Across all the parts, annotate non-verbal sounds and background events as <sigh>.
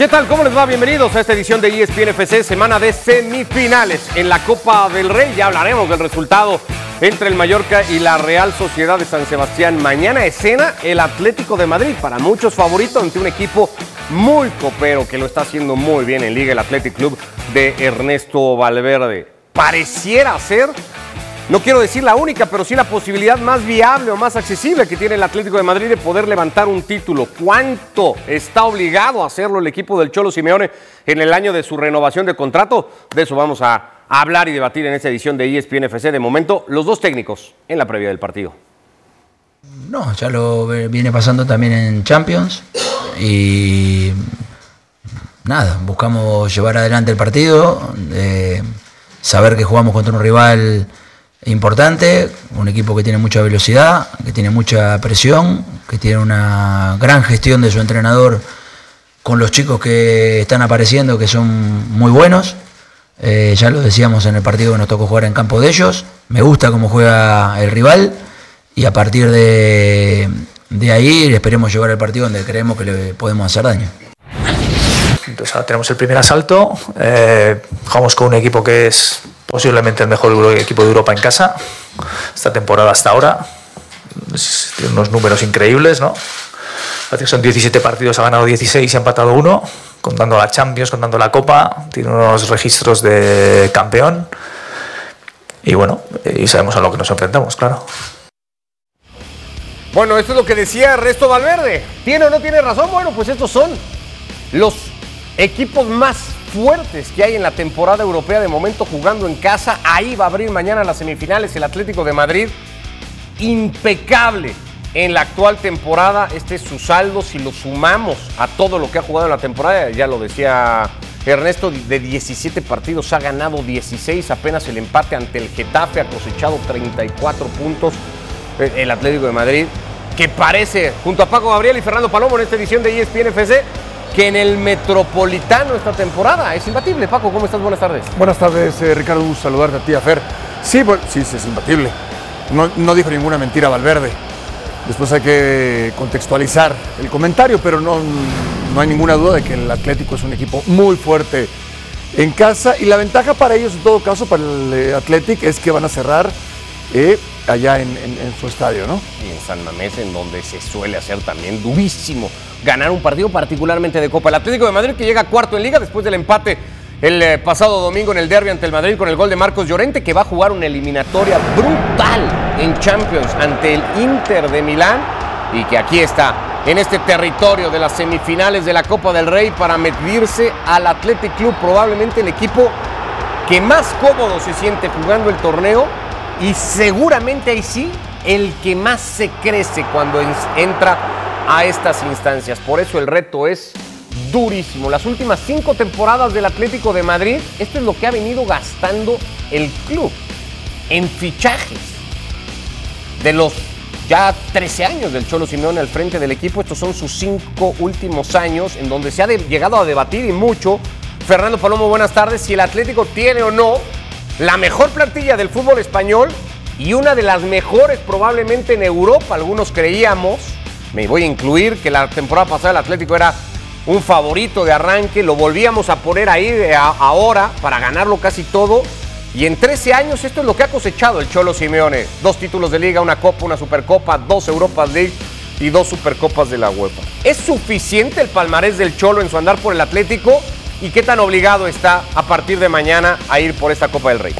¿Qué tal? ¿Cómo les va? Bienvenidos a esta edición de ESPN FC, semana de semifinales en la Copa del Rey. Ya hablaremos del resultado entre el Mallorca y la Real Sociedad de San Sebastián. Mañana escena el Atlético de Madrid, para muchos favorito ante un equipo muy copero que lo está haciendo muy bien en Liga, el Athletic Club de Ernesto Valverde. Pareciera ser no quiero decir la única, pero sí la posibilidad más viable o más accesible que tiene el Atlético de Madrid de poder levantar un título. ¿Cuánto está obligado a hacerlo el equipo del Cholo Simeone en el año de su renovación de contrato? De eso vamos a hablar y debatir en esta edición de ESPN FC. De momento, los dos técnicos en la previa del partido. No, ya lo viene pasando también en Champions y nada, buscamos llevar adelante el partido, eh, saber que jugamos contra un rival importante, un equipo que tiene mucha velocidad, que tiene mucha presión, que tiene una gran gestión de su entrenador con los chicos que están apareciendo, que son muy buenos. Eh, ya lo decíamos en el partido que nos tocó jugar en campo de ellos. Me gusta cómo juega el rival y a partir de, de ahí esperemos llevar el partido donde creemos que le podemos hacer daño. Entonces ahora tenemos el primer asalto, eh, jugamos con un equipo que es posiblemente el mejor equipo de Europa en casa, esta temporada hasta ahora. Tiene unos números increíbles, ¿no? Son 17 partidos, ha ganado 16 y ha empatado uno, contando la Champions, contando la Copa. Tiene unos registros de campeón. Y bueno, y sabemos a lo que nos enfrentamos, claro. Bueno, esto es lo que decía Resto Valverde. ¿Tiene o no tiene razón? Bueno, pues estos son los equipos más fuertes que hay en la temporada europea de momento jugando en casa. Ahí va a abrir mañana las semifinales el Atlético de Madrid. Impecable en la actual temporada. Este es su saldo si lo sumamos a todo lo que ha jugado en la temporada. Ya lo decía Ernesto, de 17 partidos ha ganado 16. Apenas el empate ante el Getafe ha cosechado 34 puntos. Eh, el Atlético de Madrid, que parece, junto a Paco Gabriel y Fernando Palomo en esta edición de ESPN FC, que en el Metropolitano esta temporada. Es imbatible. Paco, ¿cómo estás? Buenas tardes. Buenas tardes, eh, Ricardo. Un saludarte a ti, a Fer. Sí, sí, sí, es imbatible. No, no dijo ninguna mentira Valverde. Después hay que contextualizar el comentario, pero no, no hay ninguna duda de que el Atlético es un equipo muy fuerte en casa y la ventaja para ellos, en todo caso, para el eh, Atlético, es que van a cerrar eh, allá en, su estadio, ¿no? Y en San Mamés, en donde se suele hacer también durísimo ganar un partido particularmente de Copa. El Atlético de Madrid que llega cuarto en liga después del empate el eh, pasado domingo en el derby ante el Madrid con el gol de Marcos Llorente que va a jugar una eliminatoria brutal en Champions ante el Inter de Milán y que aquí está en este territorio de las semifinales de la Copa del Rey para medirse al Athletic Club, probablemente el equipo que más cómodo se siente jugando el torneo y seguramente ahí sí el que más se crece cuando entra a estas instancias. Por eso el reto es durísimo. Las últimas cinco temporadas del Atlético de Madrid, esto es lo que ha venido gastando el club en fichajes. De los ya 13 años del Cholo Simeone al frente del equipo, estos son sus cinco últimos años en donde se ha llegado a debatir y mucho. Fernando Palomo, buenas tardes. Si el Atlético tiene o no la mejor plantilla del fútbol español y una de las mejores probablemente en Europa. Algunos creíamos, me voy a incluir, que la temporada pasada el Atlético era un favorito de arranque, lo volvíamos a poner ahí ahora para ganarlo casi todo. Y en 13 años esto es lo que ha cosechado el Cholo Simeone. Dos títulos de liga, una copa, una supercopa, dos Europas League y dos supercopas de la UEFA. ¿Es suficiente el palmarés del Cholo en su andar por el Atlético? y qué tan obligado está a partir de mañana a ir por esta Copa del Rey.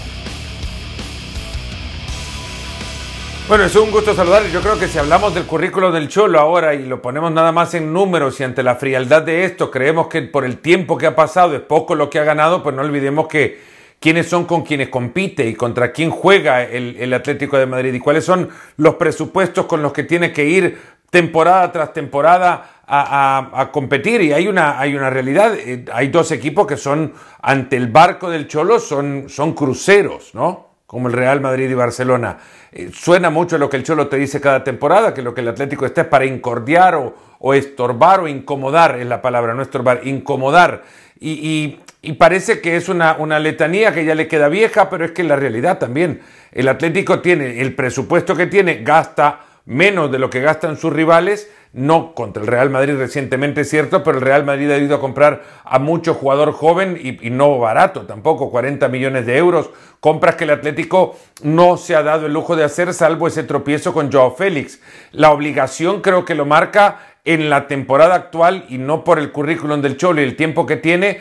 Bueno, es un gusto saludar. Yo creo que si hablamos del currículo del Cholo ahora y lo ponemos nada más en números y ante la frialdad de esto, creemos que por el tiempo que ha pasado es poco lo que ha ganado, pues no olvidemos que quiénes son con quienes compite y contra quién juega el, Atlético de Madrid y cuáles son los presupuestos con los que tiene que ir temporada tras temporada a, competir y hay una, hay una realidad, eh, hay dos equipos que son ante el barco del Cholo, son, son cruceros, ¿no? Como el Real Madrid y Barcelona. Eh, suena mucho lo que el Cholo te dice cada temporada, que lo que el Atlético está es para incordiar o, estorbar o incomodar, es la palabra, no estorbar, incomodar. Y, y, parece que es una, una letanía que ya le queda vieja, pero es que la realidad también. El Atlético tiene el presupuesto que tiene, gasta menos de lo que gastan sus rivales, no contra el Real Madrid recientemente, es cierto, pero el Real Madrid ha ido a comprar a mucho jugador joven y, no barato tampoco, 40 millones de euros, compras que el Atlético no se ha dado el lujo de hacer, salvo ese tropiezo con Joao Félix. La obligación creo que lo marca en la temporada actual y no por el currículum del Cholo y el tiempo que tiene,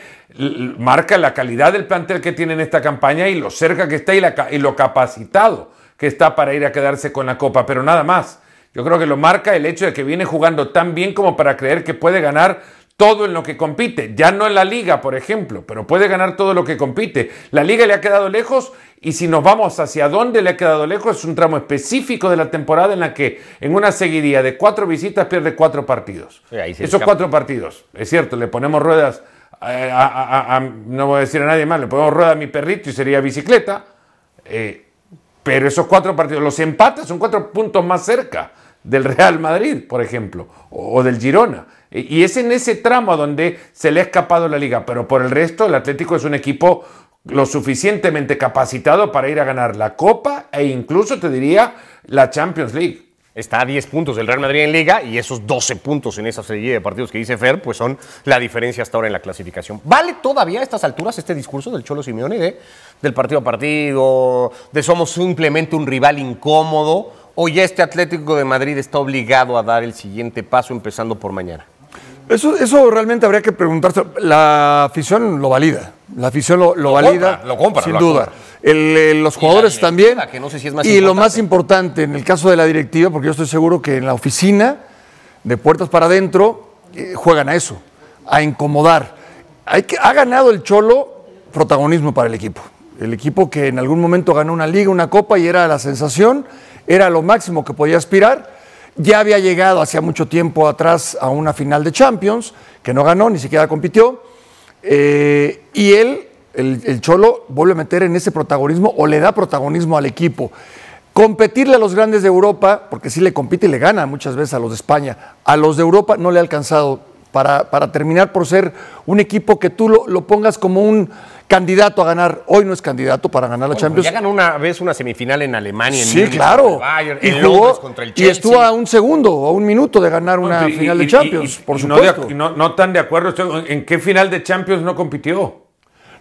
marca la calidad del plantel que tiene en esta campaña y lo cerca que está y lo capacitado que está para ir a quedarse con la Copa, pero nada más. Yo creo que lo marca el hecho de que viene jugando tan bien como para creer que puede ganar todo en lo que compite. Ya no en la liga, por ejemplo, pero puede ganar todo lo que compite. La liga le ha quedado lejos y si nos vamos hacia dónde le ha quedado lejos, es un tramo específico de la temporada en la que en una seguidilla de cuatro visitas pierde cuatro partidos. Esos cuatro partidos, es cierto, le ponemos ruedas, a, no voy a decir a nadie más, le ponemos rueda a mi perrito y sería bicicleta. Eh, pero esos cuatro partidos, los empates son cuatro puntos más cerca del Real Madrid, por ejemplo, o, del Girona. Y es en ese tramo donde se le ha escapado la liga, pero por el resto el Atlético es un equipo lo suficientemente capacitado para ir a ganar la Copa e incluso te diría la Champions League. Está a 10 puntos del Real Madrid en Liga y esos 12 puntos en esa serie de partidos que dice Fer, pues son la diferencia hasta ahora en la clasificación. ¿Vale todavía a estas alturas este discurso del Cholo Simeone de, del partido a partido, de somos simplemente un rival incómodo? ¿O ya este Atlético de Madrid está obligado a dar el siguiente paso empezando por mañana? Eso, eso realmente habría que preguntarse. La afición lo valida. La afición lo, valida. lo compra, sin duda. los jugadores también. y lo más importante, en el caso de la directiva, porque yo estoy seguro que en la oficina, de puertas para adentro, eh, juegan a eso, a incomodar. Hay que, ha ganado el Cholo protagonismo para el equipo. El equipo que en algún momento ganó una liga, una copa y era la sensación era lo máximo que podía aspirar. Ya había llegado hacía mucho tiempo atrás a una final de Champions, que no ganó, ni siquiera compitió. Eh, y él, el, Cholo, vuelve a meter en ese protagonismo o le da protagonismo al equipo. Competirle a los grandes de Europa, porque sí le compite y le gana muchas veces a los de España, a los de Europa no le ha alcanzado para, para terminar por ser un equipo que tú lo pongas como un candidato a ganar. Hoy no es candidato para ganar la Champions. Ya ganó una vez una semifinal en Alemania. En sí, claro. y, jugó, contra el y estuvo a un segundo o a un minuto de ganar una final de Champions, por supuesto. No, no, tan de acuerdo. ¿En qué final de Champions no compitió?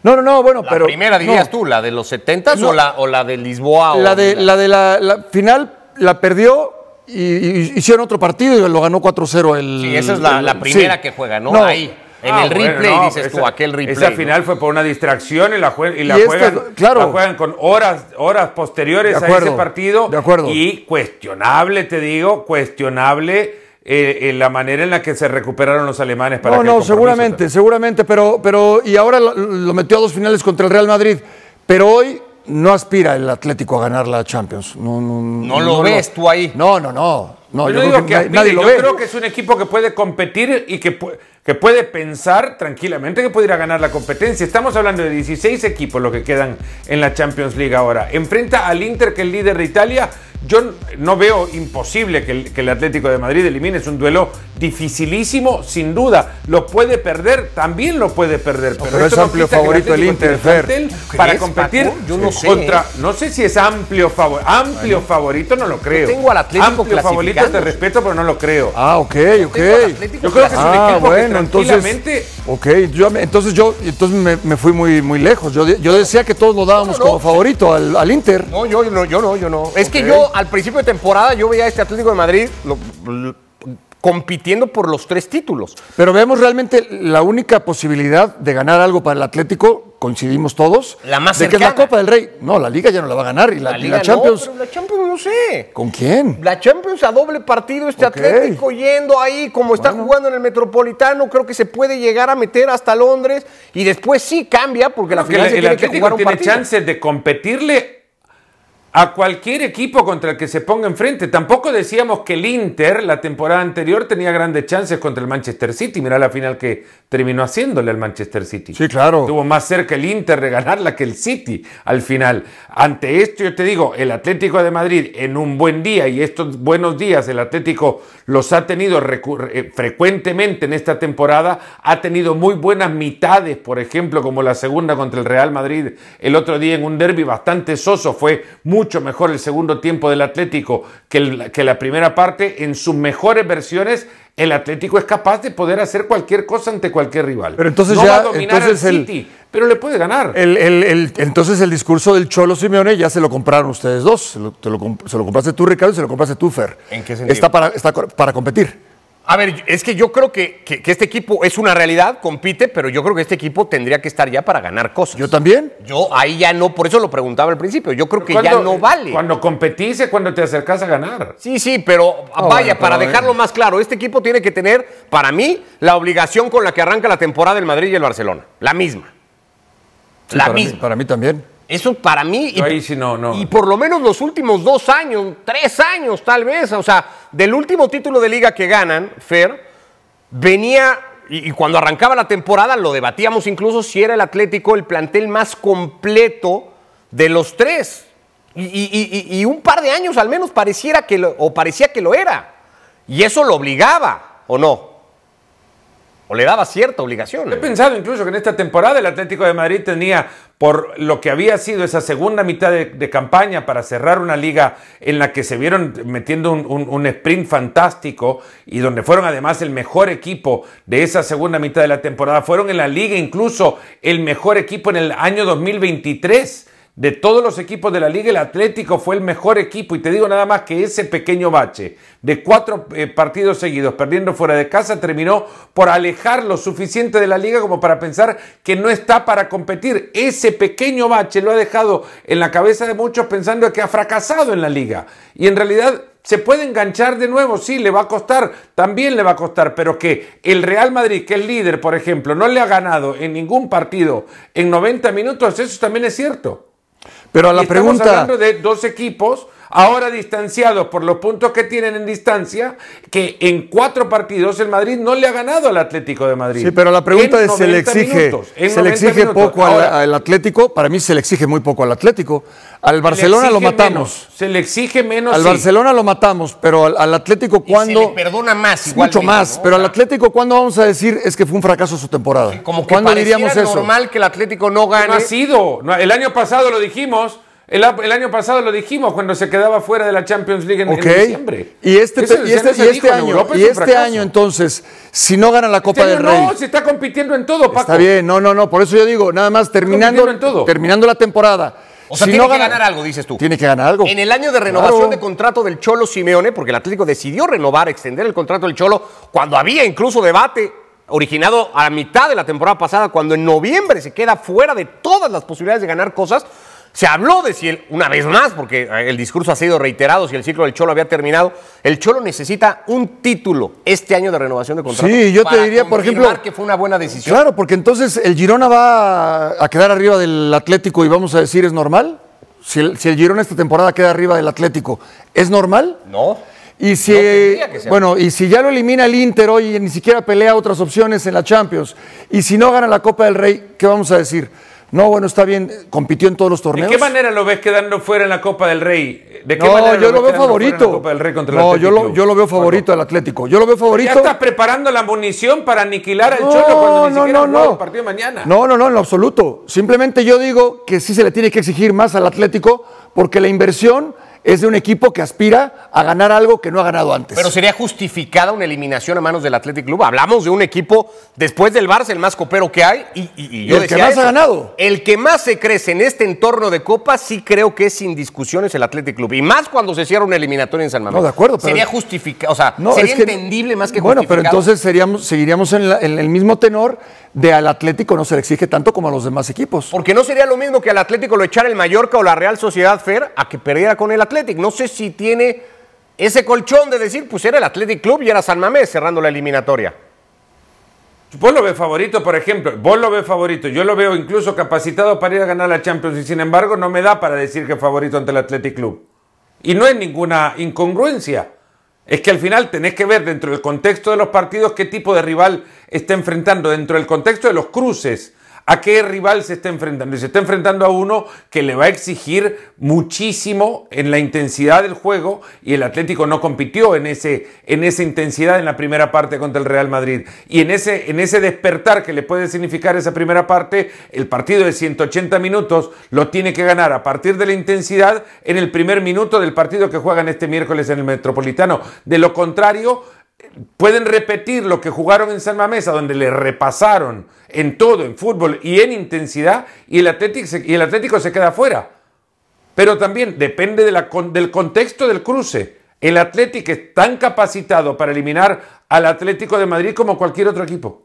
No, no, no, bueno, pero. ¿La primera dirías tú, la de los 70 o, la, o la de Lisboa? La de la, de la, final la perdió y, hicieron otro partido y lo ganó 4-0 el. Sí, esa es la, primera que juega, ¿no? Ahí. En ah, el replay dices tú, aquel replay. Esa final fue por una distracción y la, y la juegan, claro. juegan con horas, horas posteriores a ese partido. De acuerdo. Y cuestionable, te digo, cuestionable. Eh, la manera en la que se recuperaron los alemanes para No, no, seguramente, seguramente, pero, pero y ahora lo, metió a dos finales contra el Real Madrid, pero hoy no aspira el Atlético a ganar la Champions. No, no, no lo ves tú ahí. No, no, no. no yo, digo que, nadie lo yo creo que es un equipo que puede competir y que puede que puede pensar tranquilamente que puede ir a ganar la competencia. Estamos hablando de 16 equipos los que quedan en la Champions League ahora. Enfrenta al Inter, que es el líder de Italia. Yo no veo imposible que el, Atlético de Madrid elimine. Es un duelo dificilísimo, sin duda. Lo puede perder, también lo puede perder. pero, es amplio favorito el Inter, Para competir Yo no sé. contra. No sé si es amplio favorito. Amplio favorito no lo creo. tengo al Atlético Amplio favorito te respeto, pero no lo creo. Ah, ok, ok. Yo creo que es un ah, equipo bueno, entonces, ok, yo, entonces yo entonces me, fui muy, muy lejos. Yo, yo decía que todos lo dábamos como favorito al, Inter. No, yo, no, yo no, yo no. Es que yo al principio de temporada yo veía a este Atlético de Madrid compitiendo por los tres títulos. Pero vemos realmente la única posibilidad de ganar algo para el Atlético, coincidimos todos, la más de que es la Copa del Rey. No, la Liga ya no la va a ganar y la, Liga Champions. No, pero la Champions no sé. ¿Con quién? La Champions a doble partido, este Atlético yendo ahí, como está jugando en el Metropolitano, creo que se puede llegar a meter hasta Londres y después sí cambia porque la final el, Atlético tiene chances de competirle a cualquier equipo contra el que se ponga enfrente. Tampoco decíamos que el Inter la temporada anterior tenía grandes chances contra el Manchester City. Mira la final que terminó haciéndole al Manchester City. Sí, claro. Tuvo más cerca el Inter de ganarla que el City al final. Ante esto, yo te digo, el Atlético de Madrid en un buen día, y estos buenos días el Atlético los ha tenido eh, frecuentemente en esta temporada, ha tenido muy buenas mitades, por ejemplo, como la segunda contra el Real Madrid el otro día en un derby bastante soso, fue mucho mejor el segundo tiempo del Atlético que, que la primera parte, en sus mejores versiones el Atlético es capaz de poder hacer cualquier cosa ante cualquier rival. Pero entonces no ya, va a dominar entonces al el- City, pero le puede ganar. El- el- el- entonces el discurso del Cholo Simeone ya se lo compraron ustedes dos. Se lo, te lo se lo compraste tú, Ricardo, y se lo compraste tú, Fer. ¿En qué sentido? Está para, está para competir. A ver, es que yo creo que, que- que este equipo es una realidad, compite, pero yo creo que este equipo tendría que estar ya para ganar cosas. Yo también. Yo ahí ya no, por eso lo preguntaba al principio. Yo creo que ya no vale. Cuando competís es cuando te acercas a ganar. Sí, sí, pero vaya, bueno, para pero, dejarlo eh. más claro, este equipo tiene que tener, para mí, la obligación con la que arranca la temporada el Madrid y el Barcelona. La misma. Sí, la para mí- misma. para mí también. Eso para mí. Yo ahí sí no, no. Y por lo menos los últimos dos años, tres años tal vez, o sea, del último título de liga que ganan, Fer, venía, y, cuando arrancaba la temporada lo debatíamos incluso si era el Atlético el plantel más completo de los tres. Y- y un par de años al menos pareciera que lo, o parecía que lo era. Y eso lo obligaba, ¿o no? O le daba cierta obligación. He pensado incluso que en esta temporada el Atlético de Madrid tenía, por lo que había sido esa segunda mitad de, campaña para cerrar una liga en la que se vieron metiendo un sprint fantástico y donde fueron además el mejor equipo de esa segunda mitad de la temporada, fueron en la liga incluso el mejor equipo en el año 2023. De todos los equipos de la liga, el Atlético fue el mejor equipo. Y te digo nada más que ese pequeño bache de cuatro eh, partidos seguidos perdiendo fuera de casa terminó por alejar lo suficiente de la liga como para pensar que no está para competir. Ese pequeño bache lo ha dejado en la cabeza de muchos pensando que ha fracasado en la liga. Y en realidad se puede enganchar de nuevo, sí, le va a costar, también le va a costar, pero que el Real Madrid, que es líder, por ejemplo, no le ha ganado en ningún partido en 90 minutos, eso también es cierto. Pero a la Y estamos pregunta. hablando de dos equipos ahora distanciados por los puntos que tienen en distancia, que en cuatro partidos el Madrid no le ha ganado al Atlético de Madrid. Sí, pero la pregunta En es, ¿se le 90 exige, minutos, se le 90 exige minutos. poco al, Ahora, al Atlético? Para mí se le exige muy poco al Atlético. Al Barcelona lo matamos. menos, se le exige menos. Al sí. Barcelona lo matamos, pero al, al Atlético cuando... Y se le perdona más. Mucho más, ¿no? pero al Atlético, ¿cuándo vamos a decir es que fue un fracaso su temporada? Como que ¿Cuándo diríamos eso? normal que el Atlético no gane. No ha sido. El año pasado lo dijimos. El, año pasado lo dijimos cuando se quedaba fuera de la Champions League en, diciembre. Y este, Eso y este, y este año, es y este año entonces, si no ganan la Copa Este del Rey. No, se está compitiendo en todo, Paco. Está bien, no, no, no, por eso yo digo, nada más terminando, compitiendo en todo. terminando la temporada. O sea, si tiene no que gana- ganar algo, dices tú. Tiene que ganar algo. En el año de renovación Claro. de contrato del Cholo Simeone, porque el Atlético decidió renovar, extender el contrato del Cholo, cuando había incluso debate originado a mitad de la temporada pasada, cuando en noviembre se queda fuera de todas las posibilidades de ganar cosas, se habló de si, el- una vez más, porque eh, el discurso ha sido reiterado, si el ciclo del Cholo había terminado, el Cholo necesita un título este año de renovación de contrato. Sí, yo te diría, por ejemplo, que fue una buena decisión. Claro, porque entonces el Girona va a quedar arriba del Atlético y vamos a decir, ¿es normal? Si el, si el Girona esta temporada queda arriba del Atlético, ¿es normal? No. Y si, No bueno, y si ya lo elimina el Inter hoy y ni siquiera pelea otras opciones en la Champions, y si no gana la Copa del Rey, ¿qué vamos a decir? No, bueno, está bien, compitió en todos los ¿De torneos. qué manera lo ves quedando fuera en la Copa del Rey? ¿De qué no, manera yo lo veo favorito. la Copa del Rey contra el no, yo lo, Club? yo lo veo favorito al Atlético. Yo lo veo Ya favorito. estás preparando la munición para aniquilar al No, Cholo cuando ni no, siquiera no, el partido de mañana. No, no, no, en lo absoluto. Simplemente yo digo que sí se le tiene que exigir más al Atlético porque la inversión es de un equipo que aspira a ganar algo que no ha ganado antes. Pero sería justificada una eliminación a manos del Athletic Club. Hablamos de un equipo, después del Barça, el más copero que hay. Y, y- y yo Y el que más eso. ha ganado. El que más se crece en este entorno de Copa, sí creo que es sin discusiones el Athletic Club. Y más cuando se cierra una eliminatoria en San Mamés. No, de acuerdo, pero- Sería justificado, o sea, No, sería es que- entendible más que Bueno, pero entonces seríamos, seguiríamos en, la- en el mismo tenor de al Atlético no se le exige tanto como a los demás equipos. Porque no sería lo mismo que al Atlético lo echara el Mallorca o la Real Sociedad Fer a que perdiera con el No sé si tiene ese colchón de decir, pues era el Athletic Club y era San Mamés cerrando la eliminatoria. Vos lo ves favorito, por ejemplo. Vos lo ves favorito. Yo lo veo incluso capacitado para ir a ganar la Champions y sin embargo no me da para decir que es favorito ante el Athletic Club. Y no es ninguna incongruencia. Es que al final tenés que ver dentro del contexto de los partidos qué tipo de rival está enfrentando, dentro del contexto de los cruces ¿A qué rival se está enfrentando? se está enfrentando a uno que le va a exigir muchísimo en la intensidad del juego y el Atlético no compitió en, ese, en esa intensidad en la primera parte contra el Real Madrid. Y en ese, en ese despertar que le puede significar esa primera parte, el partido de 180 minutos lo tiene que ganar a partir de la intensidad en el primer minuto del partido que juegan este miércoles en el Metropolitano. De lo contrario, pueden repetir lo que jugaron en San Mamesa, donde le repasaron en todo, en fútbol y en intensidad, y el Atlético se, y el Atlético se queda fuera. Pero también depende del contexto del cruce. El Atlético es tan capacitado para eliminar al Atlético de Madrid como cualquier otro equipo.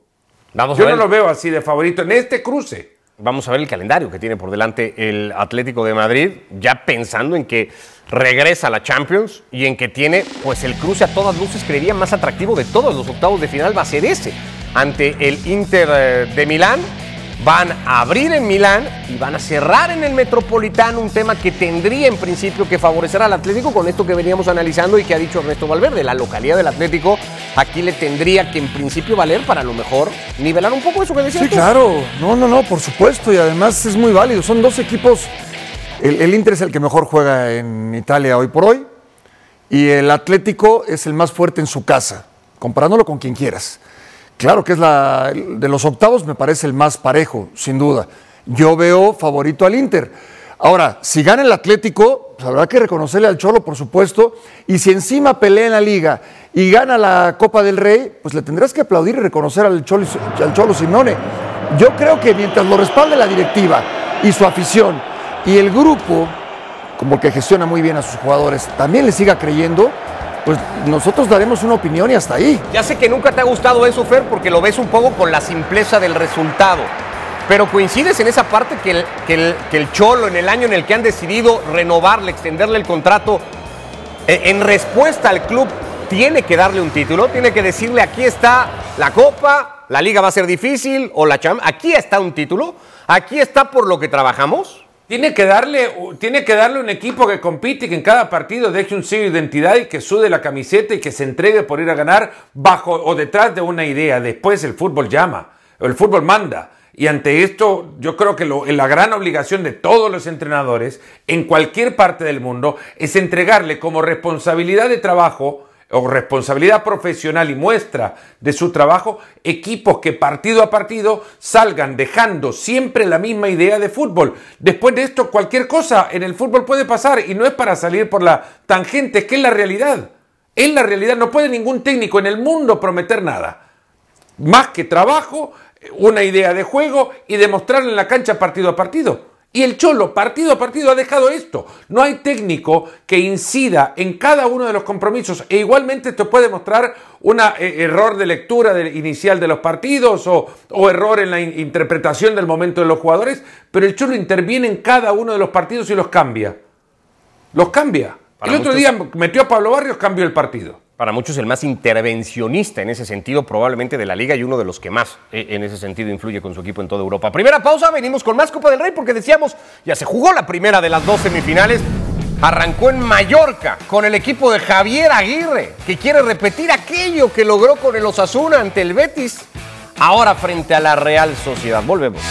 Yo no lo veo así de favorito en este cruce. Vamos a ver el calendario que tiene por delante el Atlético de Madrid, ya pensando en que regresa a la Champions y en que tiene pues el cruce a todas luces creería más atractivo de todos los octavos de final va a ser ese ante el Inter eh, de Milán van a abrir en Milán y van a cerrar en el Metropolitano, un tema que tendría en principio que favorecer al Atlético con esto que veníamos analizando y que ha dicho Ernesto Valverde. La localidad del Atlético aquí le tendría que en principio valer para lo mejor nivelar un poco eso que decías. Sí, claro, no, no, no, por supuesto, y además es muy válido. Son dos equipos el, Inter es el que mejor juega en Italia hoy por hoy y el Atlético es el más fuerte en su casa, comparándolo con quien quieras. Claro que es la de los octavos me parece el más parejo, sin duda. Yo veo favorito al Inter. Ahora, si gana el Atlético, pues habrá que reconocerle al Cholo, por supuesto, y si encima pelea en la liga y gana la Copa del Rey, pues le tendrás que aplaudir y reconocer al Cholo, al. Yo creo que mientras lo respalde la directiva y su afición, y el grupo, como que gestiona muy bien a sus jugadores, también le siga creyendo, pues nosotros daremos una opinión y hasta ahí. Ya sé que nunca te ha gustado eso, Fer, porque lo ves un poco con la simpleza del resultado. Pero coincides en esa parte que el, Cholo, en el año en el que han decidido renovarle, extenderle el contrato, eh, en respuesta al club, tiene que darle un título, tiene que decirle aquí está la Copa, la Liga va a ser difícil, o la Champions, aquí está un título, aquí está por lo que trabajamos. Tiene que, darle, tiene que darle un equipo que compite y que en cada partido deje un sello de identidad y que sude la camiseta y que se entregue por ir a ganar bajo o detrás de una idea. Después el fútbol llama, el fútbol manda. Y ante esto, yo creo que la gran obligación de todos los entrenadores en cualquier parte del mundo es entregarle como responsabilidad de trabajo o responsabilidad profesional y muestra de su trabajo, equipos que partido a partido salgan dejando siempre la misma idea de fútbol. Después de esto, cualquier cosa en el fútbol puede pasar y no es para salir por la tangente, es que es la realidad. Es la realidad, no puede ningún técnico en el mundo prometer nada. Más que trabajo, una idea de juego y demostrarlo en la cancha partido a partido. Y el Cholo, partido a partido, ha dejado esto. No hay técnico que incida en cada uno de los compromisos. E igualmente esto puede mostrar un eh, error de lectura inicial de los partidos o, o, error en la interpretación del momento de los jugadores. Pero el Cholo interviene en cada uno de los partidos y los cambia. Los cambia. el otro día metió a Pablo Barrios, cambió el partido para muchos el más intervencionista en ese sentido probablemente de la liga y uno de los que más eh, en ese sentido influye con su equipo en toda Europa. Primera pausa, venimos con más Copa del Rey porque decíamos, ya se jugó la primera de las dos semifinales, arrancó en Mallorca con el equipo de Javier Aguirre, que quiere repetir aquello que logró con el Osasuna ante el Betis, ahora frente a la Real Sociedad. Volvemos.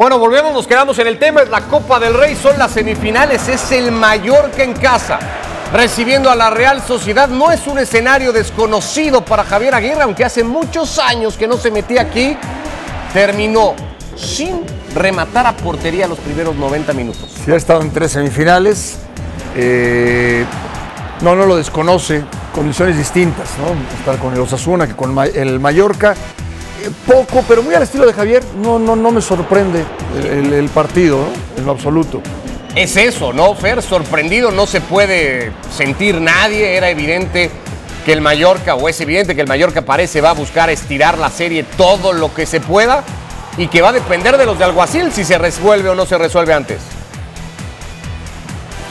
Bueno, volvemos, nos quedamos en el tema, es la Copa del Rey, son las semifinales, es el Mallorca en casa, recibiendo a la Real Sociedad. No es un escenario desconocido para Javier Aguirre, aunque hace muchos años que no se metía aquí, terminó sin rematar a portería los primeros 90 minutos. Sí, ha estado en tres semifinales. Eh, no, no lo desconoce, condiciones distintas, ¿no? Estar con el Osasuna que con el Mallorca poco, pero muy al estilo de Javier, no, no, no me sorprende el, partido, en lo absoluto. Es eso, ¿no, Fer? Sorprendido no se puede sentir nadie, era evidente que el Mallorca, o es evidente que el Mallorca parece va a buscar estirar la serie todo lo que se pueda y que va a depender de los de Alguacil si se resuelve o no se resuelve antes.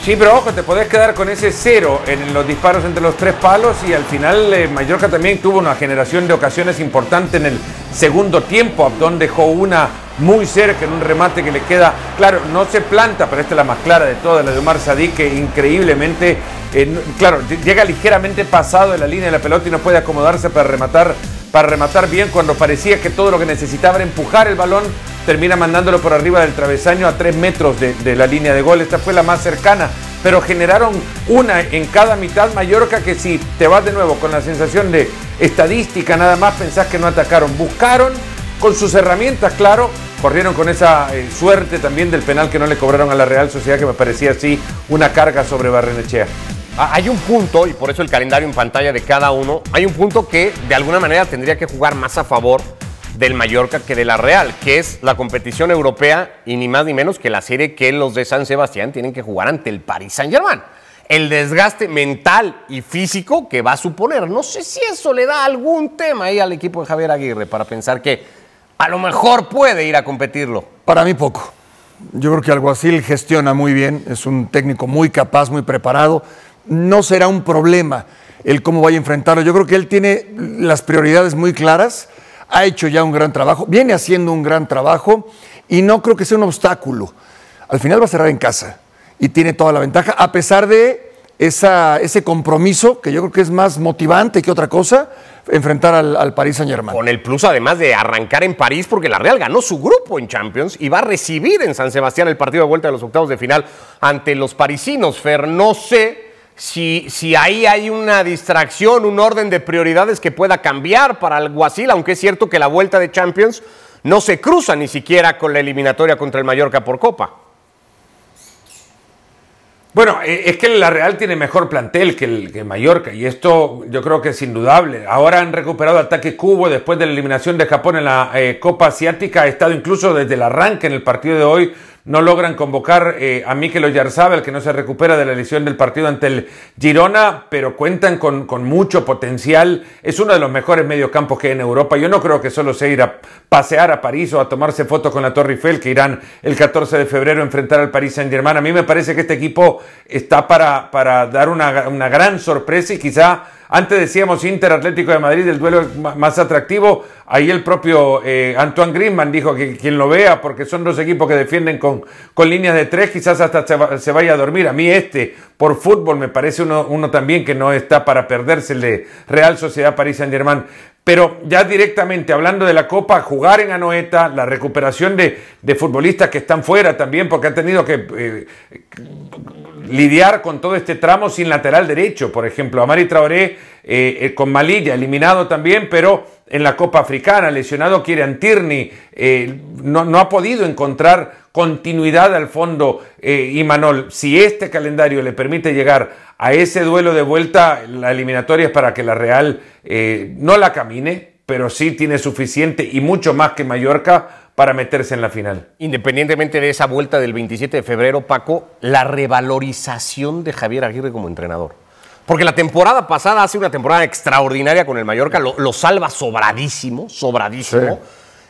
Sí, pero ojo, te podés quedar con ese cero en los disparos entre los tres palos y al final eh, Mallorca también tuvo una generación de ocasiones importante en el, segundo tiempo. Abdón dejó una muy cerca en un remate que le queda, claro, no se planta, pero esta es la más clara de todas, la de Omar Sadik, que increíblemente, eh, claro, llega ligeramente pasado de la línea de la pelota y no puede acomodarse para rematar, para rematar bien cuando parecía que todo lo que necesitaba era empujar el balón, termina mandándolo por arriba del travesaño a tres metros de, la línea de gol. Esta fue la más cercana, pero generaron una en cada mitad Mallorca que si te vas de nuevo con la sensación de estadística nada más pensás que no atacaron, buscaron con sus herramientas, claro, corrieron con esa eh, suerte también del penal que no le cobraron a la Real Sociedad, que me parecía así una carga sobre Barrenechea. Ah, Hay un punto, y por eso el calendario en pantalla de cada uno, hay un punto que de alguna manera tendría que jugar más a favor del Mallorca que de la Real, que es la competición europea y ni más ni menos que la serie que los de San Sebastián tienen que jugar ante el Paris Saint-Germain. El desgaste mental y físico que va a suponer. No sé si eso le da algún tema ahí al equipo de Javier Aguirre para pensar que a lo mejor puede ir a competirlo. Para mí poco. Yo creo que Alguacil gestiona muy bien, es un técnico muy capaz, muy preparado. No será un problema el cómo vaya a enfrentarlo. Yo creo que él tiene las prioridades muy claras, ha hecho ya un gran trabajo, viene haciendo un gran trabajo y no creo que sea un obstáculo. Al final va a cerrar en casa y tiene toda la ventaja, a pesar de ese compromiso, que yo creo que es más motivante que otra cosa, enfrentar al, Paris Saint Germain. Con el plus además de arrancar en París, porque la Real ganó su grupo en Champions y va a recibir en San Sebastián el partido de vuelta de los octavos de final ante los parisinos. Fer, si, si ahí hay una distracción, un orden de prioridades que pueda cambiar para el Guasil, aunque es cierto que la vuelta de Champions no se cruza ni siquiera con la eliminatoria contra el Mallorca por Copa. Bueno, eh, es que la Real tiene mejor plantel que el Mallorca y esto yo creo que es indudable. Ahora han recuperado ataque cubo después de la eliminación de Japón en la eh, Copa Asiática. Ha estado incluso desde el arranque en el partido de hoy. No logran convocar eh, a Mikel Oyarzabal, que no se recupera de la lesión del partido ante el Girona, pero cuentan con, con mucho potencial. Es uno de los mejores mediocampos que hay en Europa. Yo no creo que solo sea ir a pasear a París o a tomarse fotos con la Torre Eiffel, que irán el 14 de febrero a enfrentar al Paris Saint-Germain. A mí me parece que este equipo está para, para dar una, una gran sorpresa y quizá antes decíamos Inter Atlético de Madrid, el duelo más atractivo. Ahí el propio eh, Antoine Griezmann dijo que quien lo vea, porque son dos equipos que defienden con, con líneas de tres, quizás hasta se, se vaya a dormir. A mí este, por fútbol, me parece uno, uno también que no está para perderse el de Real Sociedad París Saint Germain. Pero ya directamente hablando de la Copa, jugar en Anoeta, la recuperación de, de futbolistas que están fuera también, porque han tenido que eh, lidiar con todo este tramo sin lateral derecho. Por ejemplo, Amari Traoré eh, eh, con Malilla, eliminado también, pero en la Copa Africana, lesionado Kieran Tierney, no, no ha podido encontrar continuidad al fondo eh, y Manol. Si este calendario le permite llegar a ese duelo de vuelta, la eliminatoria es para que la Real eh, no la camine, pero sí tiene suficiente y mucho más que Mallorca para meterse en la final. Independientemente de esa vuelta del 27 de febrero, Paco, la revalorización de Javier Aguirre como entrenador. Porque la temporada pasada hace una temporada extraordinaria con el Mallorca, lo, lo salva sobradísimo, sobradísimo.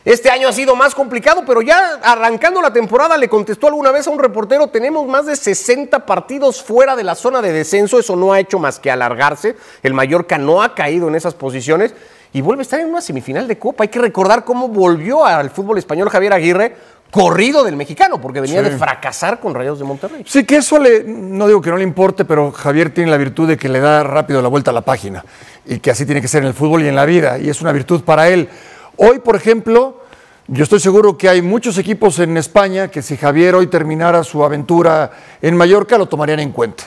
Este año ha sido más complicado, pero ya arrancando la temporada le contestó alguna vez a un reportero, tenemos más de 60 partidos fuera de la zona de descenso, eso no ha hecho más que alargarse, el Mallorca no ha caído en esas posiciones y vuelve a estar en una semifinal de Copa. Hay que recordar cómo volvió al fútbol español Javier Aguirre, corrido del mexicano, porque venía Sí. de fracasar con Rayos de Monterrey. Sí, que eso le, no digo que no le importe, pero Javier tiene la virtud de que le da rápido la vuelta a la página y que así tiene que ser en el fútbol y en la vida, y es una virtud para él. Hoy, por ejemplo, yo estoy seguro que hay muchos equipos en España que si Javier hoy terminara su aventura en Mallorca lo tomarían en cuenta.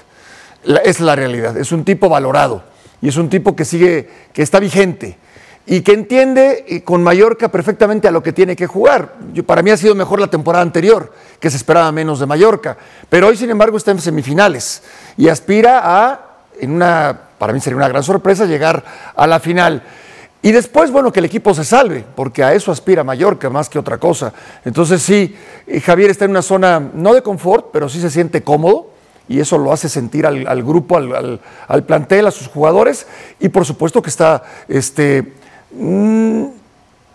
Es la realidad, es un tipo valorado y es un tipo que sigue, que está vigente y que entiende eh, con Mallorca perfectamente a lo que tiene que jugar. Para mí ha sido mejor la temporada anterior, que se esperaba menos de Mallorca, pero hoy sin embargo está en semifinales y aspira a, en una, para mí sería una gran sorpresa, llegar a la final. Y después, bueno, que el equipo se salve, porque a eso aspira Mallorca más que otra cosa. Entonces sí, eh, Javier está en una zona no de confort, pero sí se siente cómodo y eso lo hace sentir al, al grupo, al, al- al plantel, a sus jugadores y por supuesto que está, este, mm,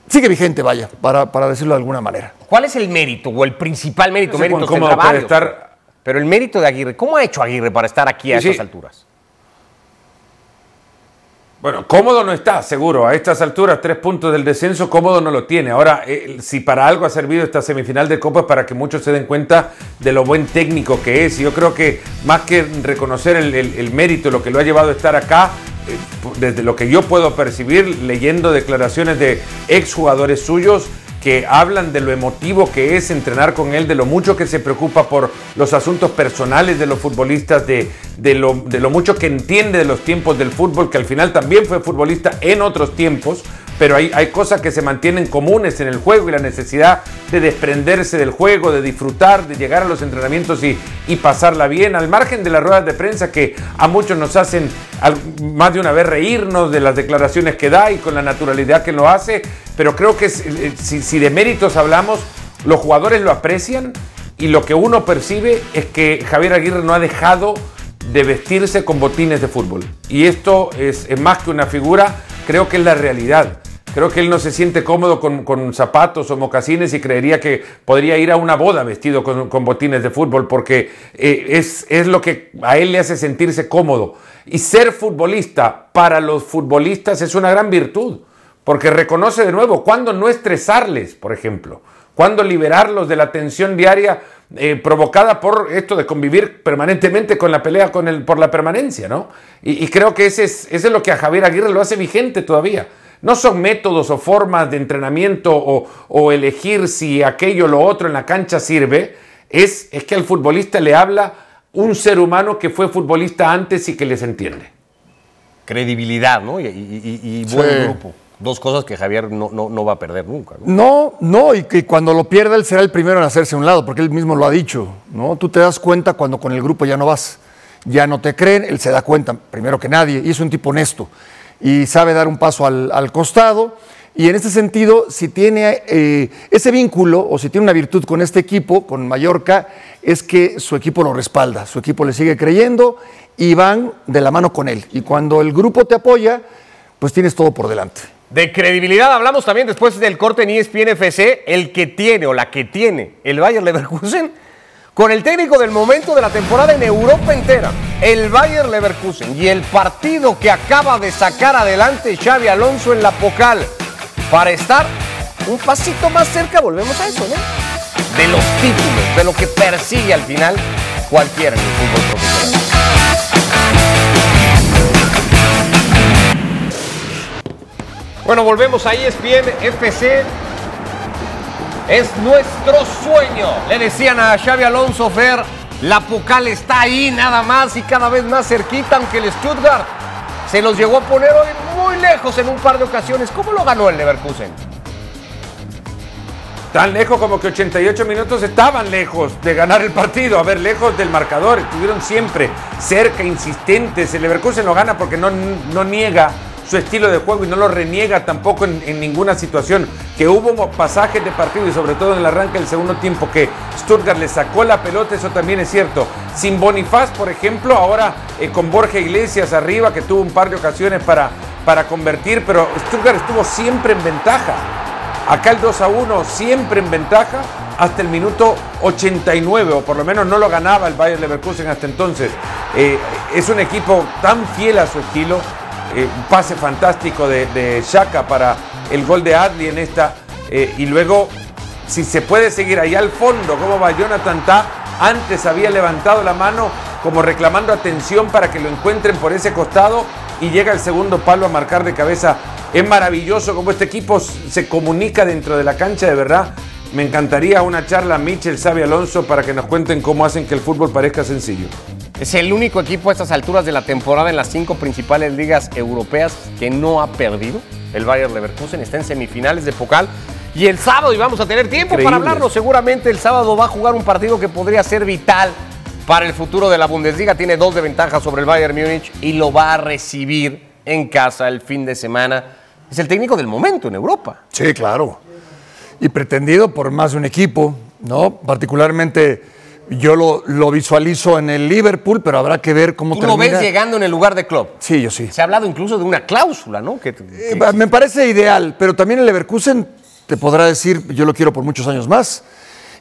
sigue vigente, vaya, para, para decirlo de alguna manera. ¿Cuál es el mérito o el principal mérito? Cómodo puede varios, estar. Pero el mérito de Aguirre, ¿cómo ha hecho Aguirre para estar aquí a Sí, estas sí. alturas? Bueno, cómodo no está, seguro. A estas alturas, tres puntos del descenso, cómodo no lo tiene. Ahora, eh, si para algo ha servido esta semifinal de Copa es para que muchos se den cuenta de lo buen técnico que es. Y yo creo que más que reconocer el, mérito, lo que lo ha llevado a estar acá, eh, desde lo que yo puedo percibir, leyendo declaraciones de exjugadores suyos, que hablan de lo emotivo que es entrenar con él, de lo mucho que se preocupa por los asuntos personales de los futbolistas, de, de, lo, lo mucho que entiende de los tiempos del fútbol, que al final también fue futbolista en otros tiempos, pero hay, hay cosas que se mantienen comunes en el juego y la necesidad de desprenderse del juego, de disfrutar, de llegar a los entrenamientos y, y pasarla bien, al margen de las ruedas de prensa que a muchos nos hacen más de una vez reírnos de las declaraciones que da y con la naturalidad que lo hace, pero creo que eh, si, si de méritos hablamos, los jugadores lo aprecian y lo que uno percibe es que Javier Aguirre no ha dejado de vestirse con botines de fútbol. Y esto es, es más que una figura, creo que es la realidad. Creo que él no se siente cómodo con, con zapatos o mocasines y creería que podría ir a una boda vestido con, con botines de fútbol porque eh, es, es lo que a él le hace sentirse cómodo. Y ser futbolista para los futbolistas es una gran virtud, porque reconoce de nuevo cuándo no estresarles, por ejemplo, cuándo liberarlos de la tensión diaria eh, provocada por esto de convivir permanentemente con la pelea con el, por la permanencia, ¿no? Y, y creo que ese es, ese es lo que a Javier Aguirre lo hace vigente todavía. No son métodos o formas de entrenamiento o, o elegir si aquello o lo otro en la cancha sirve, es, es que al futbolista le habla un ser humano que fue futbolista antes y que les entiende. Credibilidad, ¿no? Y, y- y- y buen Sí. grupo. Dos cosas que Javier no, no- no va a perder nunca. ¿no? No, no, y que cuando lo pierda él será el primero en hacerse a un lado, porque él mismo lo ha dicho, ¿no? Tú te das cuenta cuando con el grupo ya no vas, ya no te creen, él se da cuenta, primero que nadie, y es un tipo honesto, y sabe dar un paso al, al costado, y en ese sentido, si tiene eh, ese vínculo, o si tiene una virtud con este equipo, con Mallorca, es que su equipo lo respalda, su equipo le sigue creyendo, y van de la mano con él, y cuando el grupo te apoya, pues tienes todo por delante. De credibilidad hablamos también después del corte en ESPN FC, el que tiene o la que tiene el Bayer Leverkusen con el técnico del momento de la temporada en Europa entera, el Bayer Leverkusen y el partido que acaba de sacar adelante Xavi Alonso en la Pocal para estar un pasito más cerca, volvemos a eso, ¿no? De los títulos, de lo que persigue al final cualquiera en el fútbol profesional. Bueno, volvemos a ESPN FC. Es nuestro sueño. Le decían a Xavi Alonso Fer, la Pocal está ahí nada más y cada vez más cerquita, aunque el Stuttgart se los llegó a poner hoy muy lejos en un par de ocasiones. ¿Cómo lo ganó el Leverkusen? Tan lejos como que 88 minutos estaban lejos de ganar el partido, a ver, lejos del marcador, estuvieron siempre cerca, insistentes. El Leverkusen lo gana porque no, no niega su estilo de juego y no lo reniega tampoco en, ninguna situación. Que hubo pasajes de partido y sobre todo en el arranque del segundo tiempo que Stuttgart le sacó la pelota, eso también es cierto. Sin Bonifaz, por ejemplo, ahora eh, con Borja Iglesias arriba, que tuvo un par de ocasiones para, para convertir, pero Stuttgart estuvo siempre en ventaja. Acá el 2 a 1 siempre en ventaja hasta el minuto 89, o por lo menos no lo ganaba el Bayern Leverkusen hasta entonces. Eh, es un equipo tan fiel a su estilo. Eh, un pase fantástico de, Shaka para el gol de Adli en esta. eh, y luego, si se puede seguir ahí al fondo, como va Jonathan Ta, antes había levantado la mano como reclamando atención para que lo encuentren por ese costado y llega el segundo palo a marcar de cabeza. Es maravilloso como este equipo se comunica dentro de la cancha, de verdad. Me encantaría una charla Michel Xavi Alonso para que nos cuenten cómo hacen que el fútbol parezca sencillo. Es el único equipo a estas alturas de la temporada en las cinco principales ligas europeas que no ha perdido. El Bayer Leverkusen está en semifinales de Pokal. Y el sábado, y vamos a tener tiempo para hablarlo, seguramente el sábado va a jugar un partido que podría ser vital para el futuro de la Bundesliga. Tiene dos de ventaja sobre el Bayern Múnich y lo va a recibir en casa el fin de semana. Es el técnico del momento en Europa. Sí, claro. Y pretendido por más de un equipo, ¿no? Particularmente yo lo, lo visualizo en el Liverpool, pero habrá que ver cómo Tú lo termina. ves llegando en el lugar de club. Sí, yo sí. Se ha hablado incluso de una cláusula, ¿no? Que, Eh, que- me parece ideal, pero también el Leverkusen te podrá decir, yo lo quiero por muchos años más.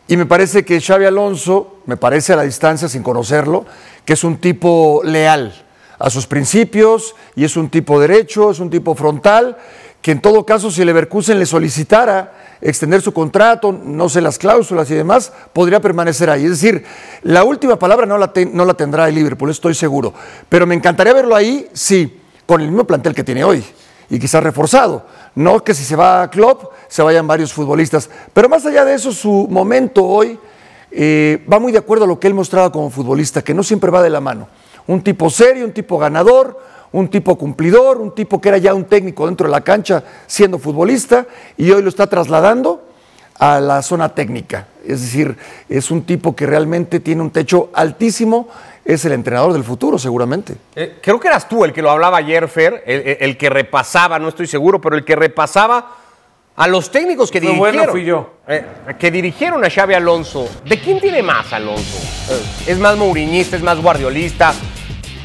Y me parece que Xavi Alonso, me parece a la distancia, sin conocerlo, que es un tipo leal a sus principios y es un tipo derecho, es un tipo frontal, que en todo caso si Leverkusen le solicitara extender su contrato, no sé las cláusulas y demás, podría permanecer ahí. Es decir, la última palabra no la, no la tendrá el Liverpool, estoy seguro. Pero me encantaría verlo ahí, sí, con el mismo plantel que tiene hoy y quizás reforzado. No que si se va a Klopp se vayan varios futbolistas. Pero más allá de eso, su momento hoy eh, va muy de acuerdo a lo que él mostraba como futbolista, que no siempre va de la mano. Un tipo serio, un tipo ganador, un tipo cumplidor, un tipo que era ya un técnico dentro de la cancha siendo futbolista y hoy lo está trasladando a la zona técnica. Es decir, es un tipo que realmente tiene un techo altísimo, es el entrenador del futuro seguramente. Eh, creo que eras tú el que lo hablaba ayer, Fer, el, que repasaba, no estoy seguro, pero el que repasaba a los técnicos que dirigieron. Bueno, fui yo. Eh, que dirigieron a Xavi Alonso. ¿De quién tiene más Alonso? Eh, ¿Es más mouriñista, es más guardiolista?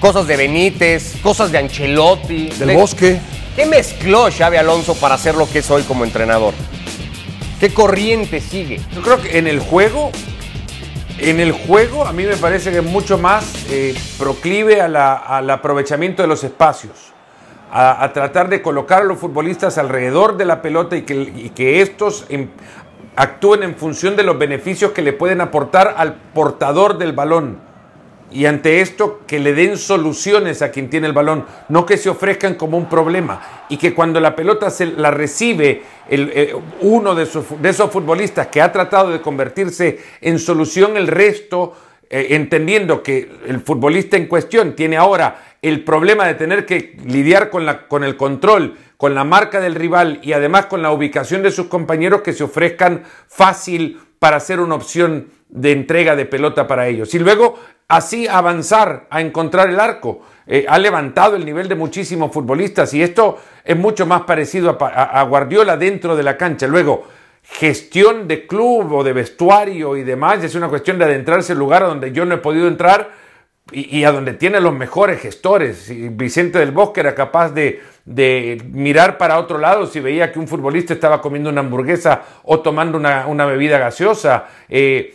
Cosas de Benítez, cosas de Ancelotti. Del Bosque. ¿Qué mezcló Xavi Alonso para ser lo que es hoy como entrenador? ¿Qué corriente sigue? Yo creo que en el juego, en el juego a mí me parece que es mucho más eh, proclive al aprovechamiento de los espacios, a, tratar de colocar a los futbolistas alrededor de la pelota y que, que estos em, actúen en función de los beneficios que le pueden aportar al portador del balón y ante esto que le den soluciones a quien tiene el balón, no que se ofrezcan como un problema y que cuando la pelota se la recibe eh, uno de, de, esos futbolistas que ha tratado de convertirse en solución, el resto, eh, entendiendo que el futbolista en cuestión tiene ahora el problema de tener que lidiar con, la, con el control, con la marca del rival y además con la ubicación de sus compañeros que se ofrezcan fácil para ser una opción de entrega de pelota para ellos. Y luego así avanzar a encontrar el arco. Eh, ha levantado el nivel de muchísimos futbolistas y esto es mucho más parecido a, Guardiola dentro de la cancha. Luego, gestión de club o de vestuario y demás, es una cuestión de adentrarse en lugar donde yo no he podido entrar y, a donde tiene los mejores gestores. Vicente del Bosque era capaz de, mirar para otro lado si veía que un futbolista estaba comiendo una hamburguesa o tomando una, bebida gaseosa. Eh,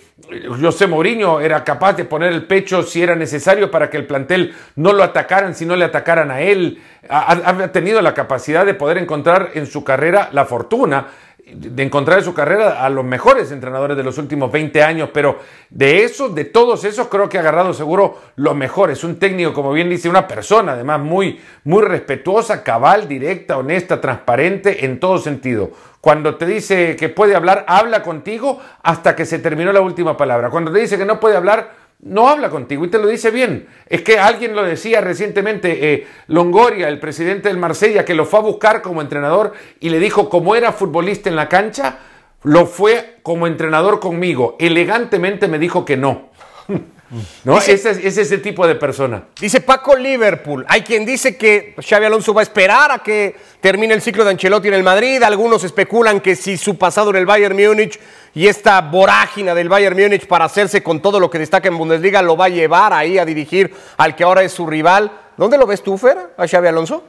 José Mourinho era capaz de poner el pecho si era necesario para que el plantel no lo atacaran, si no le atacaran a él. Ha, tenido la capacidad de poder encontrar en su carrera la fortuna de encontrar en su carrera a los mejores entrenadores de los últimos 20 años, pero de esos, de todos esos, creo que ha agarrado seguro lo mejor. Es un técnico, como bien dice, una persona, además muy, muy respetuosa, cabal, directa, honesta, transparente en todo sentido. Cuando te dice que puede hablar, habla contigo hasta que se terminó la última palabra. Cuando te dice que no puede hablar, no habla contigo y te lo dice bien. Es que alguien lo decía recientemente, eh, Longoria, el presidente del Marsella, que lo fue a buscar como entrenador y le dijo, como era futbolista en la cancha, lo fue como entrenador conmigo. Elegantemente me dijo que no. <laughs> ¿No? es, ese tipo de persona. Dice Paco Liverpool. Hay quien dice que Xavi Alonso va a esperar a que termine el ciclo de Ancelotti en el Madrid. Algunos especulan que si su pasado en el Bayern Múnich y esta vorágina del Bayern Múnich para hacerse con todo lo que destaca en Bundesliga lo va a llevar ahí a dirigir al que ahora es su rival. ¿Dónde lo ves tú, Fer, a Xavi Alonso?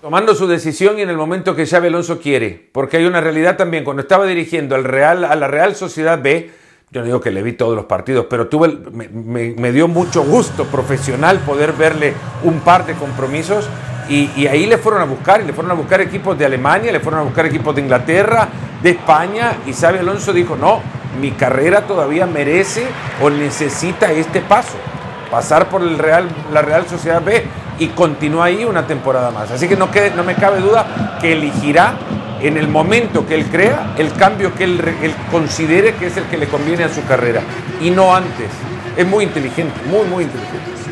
Tomando su decisión y en el momento que Xavi Alonso quiere, porque hay una realidad también. Cuando estaba dirigiendo al Real, a la Real Sociedad B, yo no digo que le vi todos los partidos, pero tuve, me, dio mucho gusto profesional poder verle un par de compromisos y, ahí le fueron a buscar, y le fueron a buscar equipos de Alemania, le fueron a buscar equipos de Inglaterra, de España, y Xavi Alonso dijo, no, mi carrera todavía merece o necesita este paso, pasar por el Real, la Real Sociedad B y continúa ahí una temporada más. Así que no, no me cabe duda que elegirá en el momento que él crea el cambio que él, considere que es el que le conviene a su carrera y no antes. Es muy inteligente, muy, muy inteligente.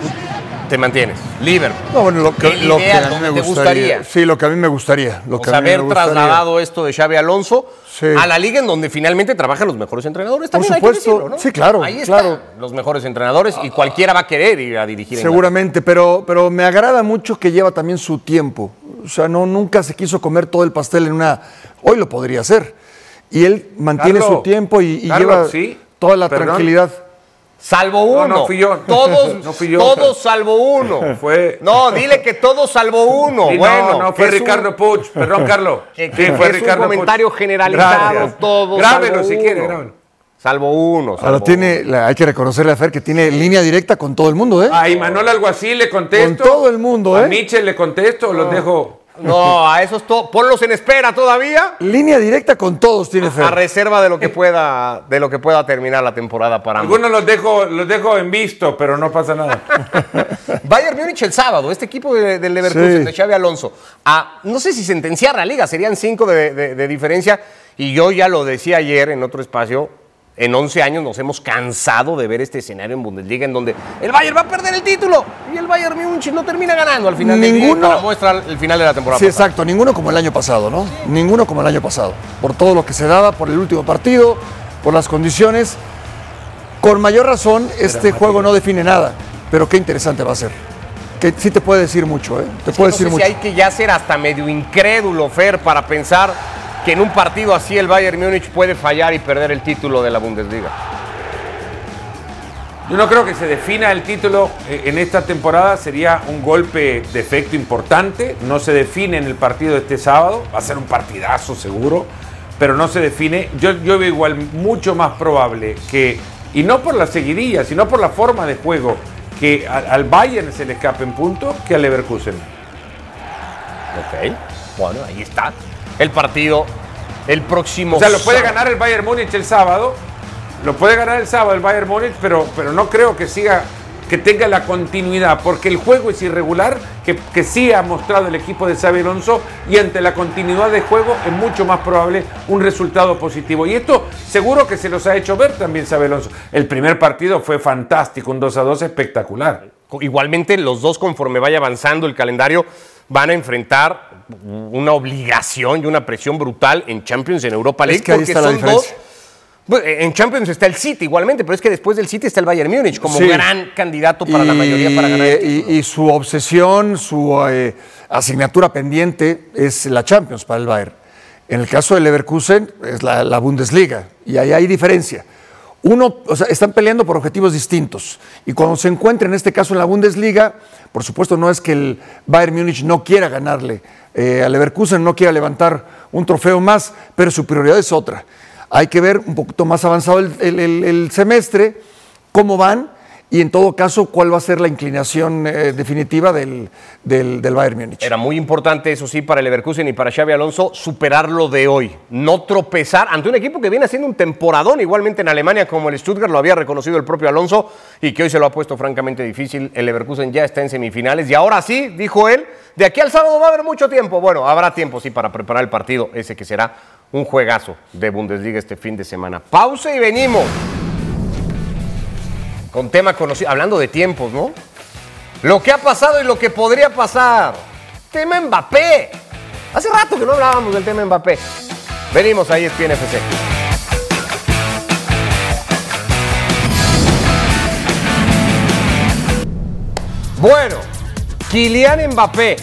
Te mantienes. Liverpool. No, bueno, lo que, a mí me gustaría, Sí, lo que a mí me gustaría. Lo que haber trasladado esto de Xavi Alonso a la liga en donde finalmente trabajan los mejores entrenadores. También Por supuesto. Sí, claro. Ahí claro. los mejores entrenadores y cualquiera va a querer ir a dirigir. Seguramente, pero, pero me agrada mucho que lleva también su tiempo. O sea, no, nunca se quiso comer todo el pastel en una... Hoy lo podría hacer. Y él mantiene su tiempo y, lleva toda la tranquilidad. Salvo uno. No, no fui yo. <laughs> Todos, <laughs> no fui yo. todos salvo uno. <laughs> Fue... No, dile que todos salvo uno. bueno, no, no, fue Ricardo Puch. Perdón, Carlos. Sí, fue es Ricardo un comentario generalizado. Todos Grábelo si quiere, grábelo. Salvo uno. Ahora salvo tiene, la- hay que reconocerle a Fer que tiene línea directa con todo el mundo, ¿eh? A Imanol Alguacil le contesto. Con todo el mundo, A ¿eh? Michel le contesto o los dejo. No, a esos to- ponlos en espera todavía. Línea directa con todos tiene A Fer. reserva de lo que pueda, de lo que pueda terminar la temporada para ambos. Algunos los dejo, los dejo en visto, pero no pasa nada. <laughs> Bayern Múnich el sábado, este equipo de- del Leverkusen, Sí. de Xavi Alonso. A, no sé si sentenciar la liga, serían cinco de, de- de diferencia. Y yo ya lo decía ayer en otro espacio, en 11 años nos hemos cansado de ver este escenario en Bundesliga en donde el Bayern va a perder el título y el Bayern Múnich no termina ganando al final del día, Ninguno- para muestra el final de la temporada. Sí, pasada. exacto. Ninguno como el año pasado, ¿no? Ninguno como el año pasado. Por todo lo que se daba, por el último partido, por las condiciones. Con mayor razón, este juego no define nada. Pero qué interesante va a ser. Que sí te puede decir mucho, ¿eh? Te puede no decir sé mucho. si hay que ya ser hasta medio incrédulo, Fer, para pensar que en un partido así el Bayern Múnich puede fallar y perder el título de la Bundesliga. Yo no creo que se defina el título eh, en esta temporada, sería un golpe de efecto importante, no se define en el partido de este sábado, va a ser un partidazo seguro, pero no se define. Yo, yo veo igual mucho más probable que, y no por la seguidilla, sino por la forma de juego, que al Bayern se le escape en puntos que al Leverkusen. Ok, bueno, ahí está. El partido, el próximo. O sea, lo puede sábado. ganar el Bayern Múnich el sábado, lo puede ganar el sábado el Bayern Múnich, pero, pero no creo que siga, que tenga la continuidad, porque el juego es irregular, que, que sí ha mostrado el equipo de Xabi Alonso, y ante la continuidad de juego es mucho más probable un resultado positivo. Y esto seguro que se los ha hecho ver también Xabi Alonso. El primer partido fue fantástico, un 2 a 2 espectacular. Igualmente, los dos, conforme vaya avanzando el calendario, van a enfrentar una obligación y una presión brutal en Champions, en Europa League. Es que ahí porque está la son dos. Bueno, En Champions está el City igualmente, pero es que después del City está el Bayern Múnich como Sí. gran candidato para la mayoría para ganar. el y- y su obsesión, su eh, asignatura pendiente es la Champions para el Bayern. En el caso del Leverkusen es la, la Bundesliga y ahí hay diferencia. Uno, o sea, están peleando por objetivos distintos y cuando se encuentran, en este caso en la Bundesliga, por supuesto no es que el Bayern Múnich no quiera ganarle eh, al Leverkusen, no quiera levantar un trofeo más, pero su prioridad es otra. Hay que ver un poquito más avanzado el semestre, cómo van y en todo caso cuál va a ser la inclinación eh, definitiva del, del, del Bayern Múnich. Era muy importante, eso sí, para el Leverkusen y para Xavi Alonso, superar lo de hoy. No tropezar ante un equipo que viene haciendo un temporadón, igualmente en Alemania, como el Stuttgart, lo había reconocido el propio Alonso, y que hoy se lo ha puesto francamente difícil. El Leverkusen ya está en semifinales, y ahora sí, dijo él, de aquí al sábado va a haber mucho tiempo. Bueno, habrá tiempo, sí, para preparar el partido, ese que será un juegazo de Bundesliga este fin de semana. Pausa y venimos. Con tema conocido, hablando de tiempos, ¿no? Lo que ha pasado y lo que podría pasar. Tema Mbappé. Hace rato que no hablábamos del tema Mbappé. Venimos ahí, es FC. Bueno, Kylian Mbappé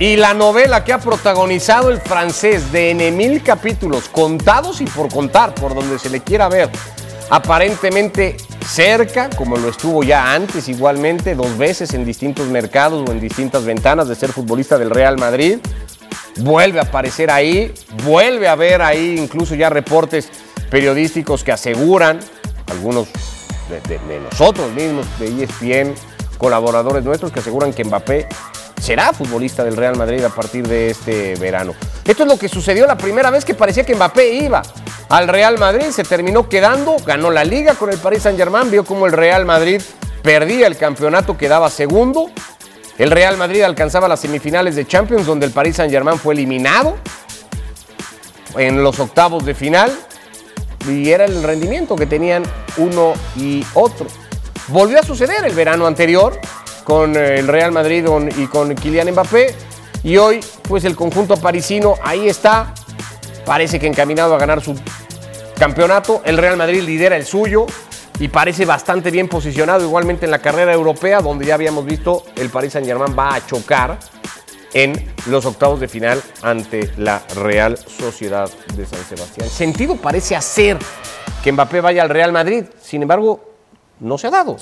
y la novela que ha protagonizado el francés de en mil capítulos, contados y por contar, por donde se le quiera ver, aparentemente cerca, como lo estuvo ya antes igualmente, dos veces en distintos mercados o en distintas ventanas de ser futbolista del Real Madrid. Vuelve a aparecer ahí, vuelve a ver ahí incluso ya reportes periodísticos que aseguran, algunos de, de- nosotros mismos, de ESPN, colaboradores nuestros que aseguran que Mbappé será futbolista del Real Madrid a partir de este verano. Esto es lo que sucedió la primera vez que parecía que Mbappé iba al Real Madrid, se terminó quedando, ganó la liga con el Paris Saint-Germain, vio como el Real Madrid perdía el campeonato, quedaba segundo. El Real Madrid alcanzaba las semifinales de Champions, donde el Paris Saint-Germain fue eliminado en los octavos de final y era el rendimiento que tenían uno y otro. Volvió a suceder el verano anterior con eh, el Real Madrid y con Kylian Mbappé y hoy pues el conjunto parisino ahí está, parece que encaminado a ganar su campeonato, el Real Madrid lidera el suyo y parece bastante bien posicionado igualmente en la carrera europea donde ya habíamos visto el Paris Saint-Germain va a chocar en los octavos de final ante la Real Sociedad de San Sebastián. Sentido parece hacer que Mbappé vaya al Real Madrid, sin embargo, no se ha dado.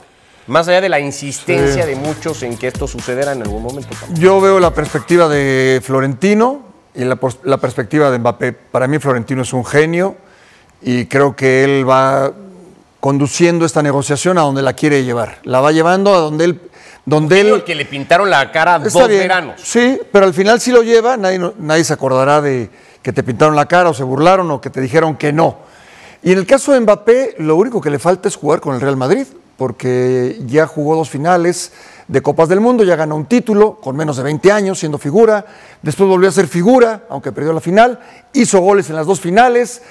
Más allá de la insistencia de muchos en que esto sucederá en algún momento. Yo veo la perspectiva de Florentino y la, perspectiva de Mbappé. Para mí Florentino es un genio y creo que él va conduciendo esta negociación a donde la quiere llevar. La va llevando a donde él... Donde él El que le pintaron la cara dos bien, veranos. Sí, pero al final sí lo lleva, nadie, nadie se acordará de que te pintaron la cara o se burlaron o que te dijeron que no. Y en el caso de Mbappé, lo único que le falta es jugar con el Real Madrid, porque ya jugó dos finales de Copas del Mundo, ya ganó un título con menos de 20 años siendo figura, después volvió a ser figura, aunque perdió la final, hizo goles en las dos finales.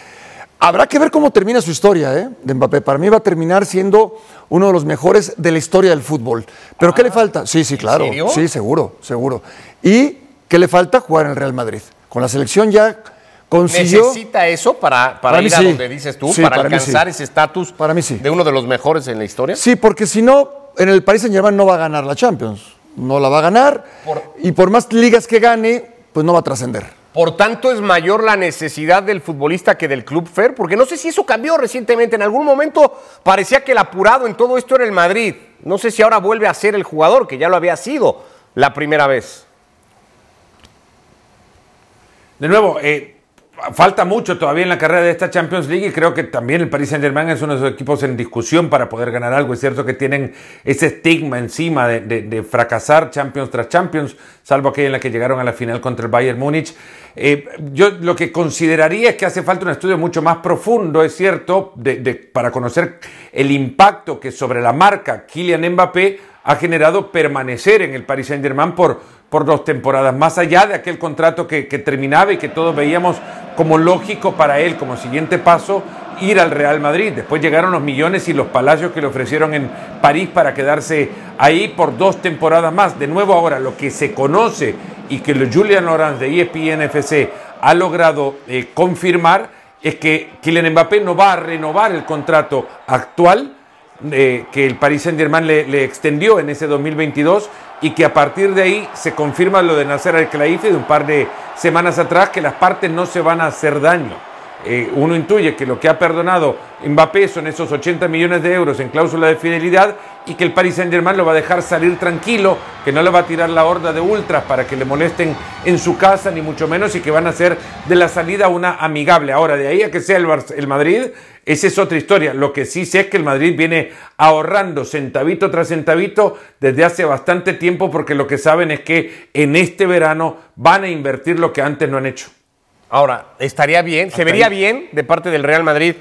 Habrá que ver cómo termina su historia ¿eh? de Mbappé. Para mí va a terminar siendo uno de los mejores de la historia del fútbol. ¿Pero qué le falta? Sí, sí, claro. serio? Sí, seguro, seguro. ¿Y qué le falta? Jugar en el Real Madrid. Con la selección ya consiguió... ¿Necesita eso para, para, ir a sí. donde dices tú, Sí, para, alcanzar sí. ese estatus Para mí sí. de uno de los mejores en la historia? Sí, porque si no, en el Paris Saint Germain no va a ganar la Champions. No la va a ganar. Por- Y por más ligas que gane, pues no va a trascender. Por tanto, es mayor la necesidad del futbolista que del club Fer, porque no sé si eso cambió recientemente. En algún momento parecía que el apurado en todo esto era el Madrid. No sé si ahora vuelve a ser el jugador, que ya lo había sido la primera vez. De nuevo, eh, falta mucho todavía en la carrera de esta Champions League y creo que también el Paris Saint Germain es uno de esos equipos en discusión para poder ganar algo. Es cierto que tienen ese estigma encima de, fracasar Champions tras Champions, salvo aquella en la que llegaron a la final contra el Bayern Múnich. Eh, yo lo que consideraría es que hace falta un estudio mucho más profundo, es cierto, para conocer el impacto que sobre la marca Kylian Mbappé ha generado permanecer en el Paris Saint Germain por, por dos temporadas, más allá de aquel contrato que, terminaba y que todos veíamos como lógico para él, como siguiente paso, ir al Real Madrid. Después llegaron los millones y los palacios que le ofrecieron en París para quedarse ahí por dos temporadas más. De nuevo ahora, lo que se conoce y que Julian Laurent de ESPN ha logrado eh, confirmar es que Kylian Mbappé no va a renovar el contrato actual, eh, que el Paris Saint Germain le, le extendió en ese 2022 y que a partir de ahí se confirma lo de Nasser Al-Khelaifi de un par de semanas atrás que las partes no se van a hacer daño. Eh, uno intuye que lo que ha perdonado Mbappé son esos 80 millones de euros en cláusula de fidelidad y que el Paris Saint Germain lo va a dejar salir tranquilo, que no le va a tirar la horda de ultras para que le molesten en su casa, ni mucho menos, y que van a hacer de la salida una amigable. Ahora, de ahí a que sea el, Bar- el Madrid, esa es otra historia. Lo que sí sé es que el Madrid viene ahorrando centavito tras centavito desde hace bastante tiempo porque lo que saben es que en este verano van a invertir lo que antes no han hecho. Ahora, estaría bien, se vería bien de parte del Real Madrid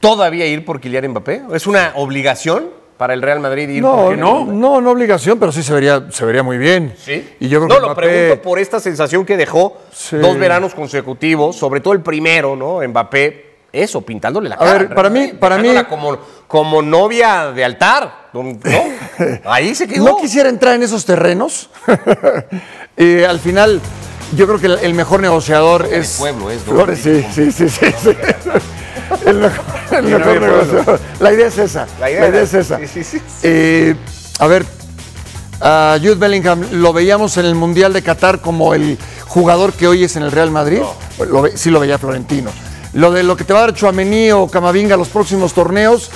todavía ir por Kylian Mbappé. ¿Es una obligación para el Real Madrid ir No, por no, no, no obligación, pero sí se vería, se vería muy bien. ¿Sí? Y yo creo no, que lo Mbappé- pregunto por esta sensación que dejó Sí. dos veranos consecutivos, sobre todo el primero, ¿no? Mbappé, eso, pintándole la A cara. ver, al Real para mí- para mí- Como, como novia de altar, ¿no? <laughs> Ahí se quedó. No quisiera entrar en esos terrenos. <laughs> Eh, al final, yo creo que el, el mejor negociador es. pueblo, es. Flores, sí, sí, sí, sí. sí. <laughs> El mejor, el negociador. La idea es esa. La idea es esa. sí, sí, sí. Eh, a ver, a Jude Bellingham lo veíamos en el Mundial de Qatar como el jugador que hoy es en el Real Madrid. Lo sí lo veía Florentino. Lo de lo que te va a dar Chuamení o Camavinga los próximos torneos,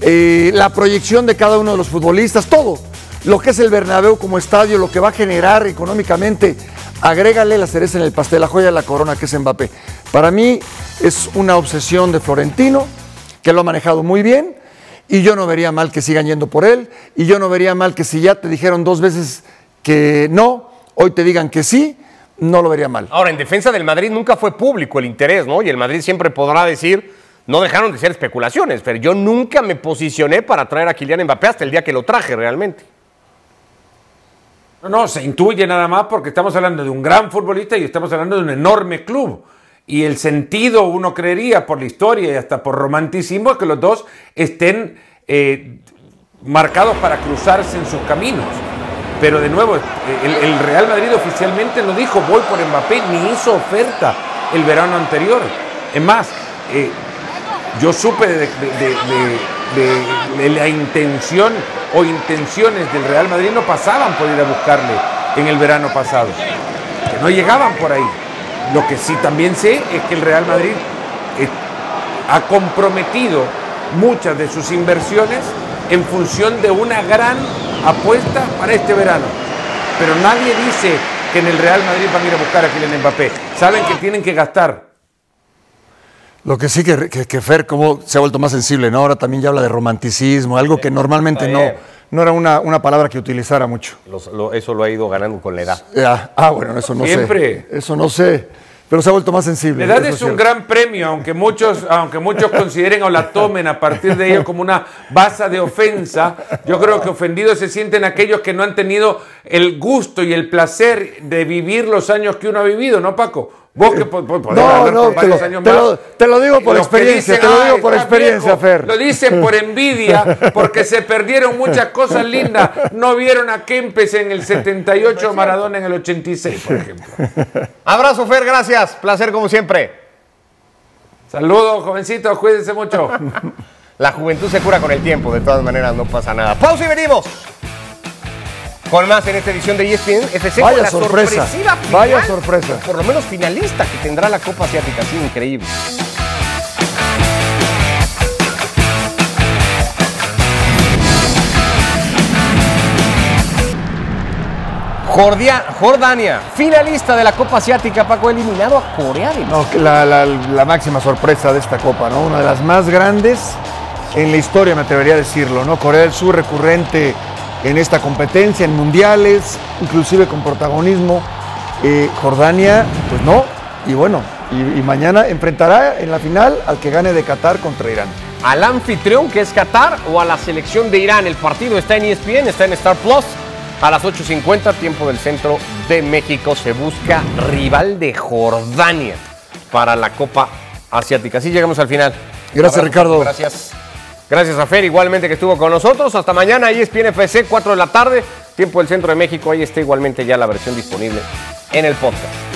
eh, la proyección de cada uno de los futbolistas, todo. Lo que es el Bernabéu como estadio, lo que va a generar económicamente, agrégale la cereza en el pastel, la joya de la corona que es Mbappé. Para mí es una obsesión de Florentino, que lo ha manejado muy bien, y yo no vería mal que sigan yendo por él, y yo no vería mal que si ya te dijeron dos veces que no, hoy te digan que sí, no lo vería mal. Ahora, en defensa del Madrid nunca fue público el interés, ¿no? Y el Madrid siempre podrá decir, no dejaron de ser especulaciones, pero yo nunca me posicioné para traer a Kylian Mbappé hasta el día que lo traje realmente. No, no, se intuye nada más porque estamos hablando de un gran futbolista y estamos hablando de un enorme club. Y el sentido, uno creería, por la historia y hasta por romanticismo, es que los dos estén eh, marcados para cruzarse en sus caminos. Pero de nuevo, el, Real Madrid oficialmente no dijo voy por Mbappé, ni hizo oferta el verano anterior. Es más, eh, yo supe de- de- la intención o intenciones del Real Madrid no pasaban por ir a buscarle en el verano pasado, que no llegaban por ahí. Lo que sí también sé es que el Real Madrid eh, ha comprometido muchas de sus inversiones en función de una gran apuesta para este verano. Pero nadie dice que en el Real Madrid van a ir a buscar a Kylian Mbappé. Saben que tienen que gastar Lo que sí que, que, que Fer como se ha vuelto más sensible, ¿no? Ahora también ya habla de romanticismo, algo que normalmente no, no era una, una palabra que utilizara mucho. Los- lo- eso lo ha ido ganando con la edad. Ah, ah, bueno, eso no Siempre. sé. Eso no sé. Pero se ha vuelto más sensible. La edad eso es un cierto. gran premio, aunque muchos, aunque muchos consideren o la tomen a partir de ello como una base de ofensa. Yo creo que ofendidos se sienten aquellos que no han tenido el gusto y el placer de vivir los años que uno ha vivido, ¿no, Paco? Vos que po- po- podés No, no, por te varios lo- años te más. lo- te lo digo por experiencia, te lo digo "Ay, por experiencia, Fer". Lo dicen por <laughs> envidia, porque se perdieron muchas cosas lindas. No vieron a Kempes en el 78, Maradona en el 86, por ejemplo. Abrazo, Fer, gracias. Placer como siempre. Saludos, jovencitos, cuídense mucho. La juventud se cura con el tiempo, de todas maneras no pasa nada. Pausa y venimos. Con más en esta edición de ESPN FC Vaya con la sorpresa, final, vaya sorpresa. Por lo menos finalista que tendrá la Copa Asiática, sí, increíble. Jordia- Jordania, finalista de la Copa Asiática, Paco, eliminado a Corea del No, la- la máxima sorpresa de esta Copa, ¿no? Una de las más grandes en la historia, me atrevería a decirlo, ¿no? Corea del Sur recurrente en esta competencia, en mundiales, inclusive con protagonismo. Eh, Jordania, pues no. Y bueno, y, y mañana enfrentará en la final al que gane de Qatar contra Irán. al anfitrión que es Qatar o a la selección de Irán. El partido está en ESPN, está en Star Plus. A las 8.50, tiempo del centro de México, se busca rival de Jordania para la Copa Asiática. Así llegamos al final. Gracias, Ricardo. Gracias. Gracias a Fer, igualmente que estuvo con nosotros. Hasta mañana, E ESPN FC, 4 de la tarde, tiempo del centro de México. Ahí está igualmente ya la versión disponible en el podcast.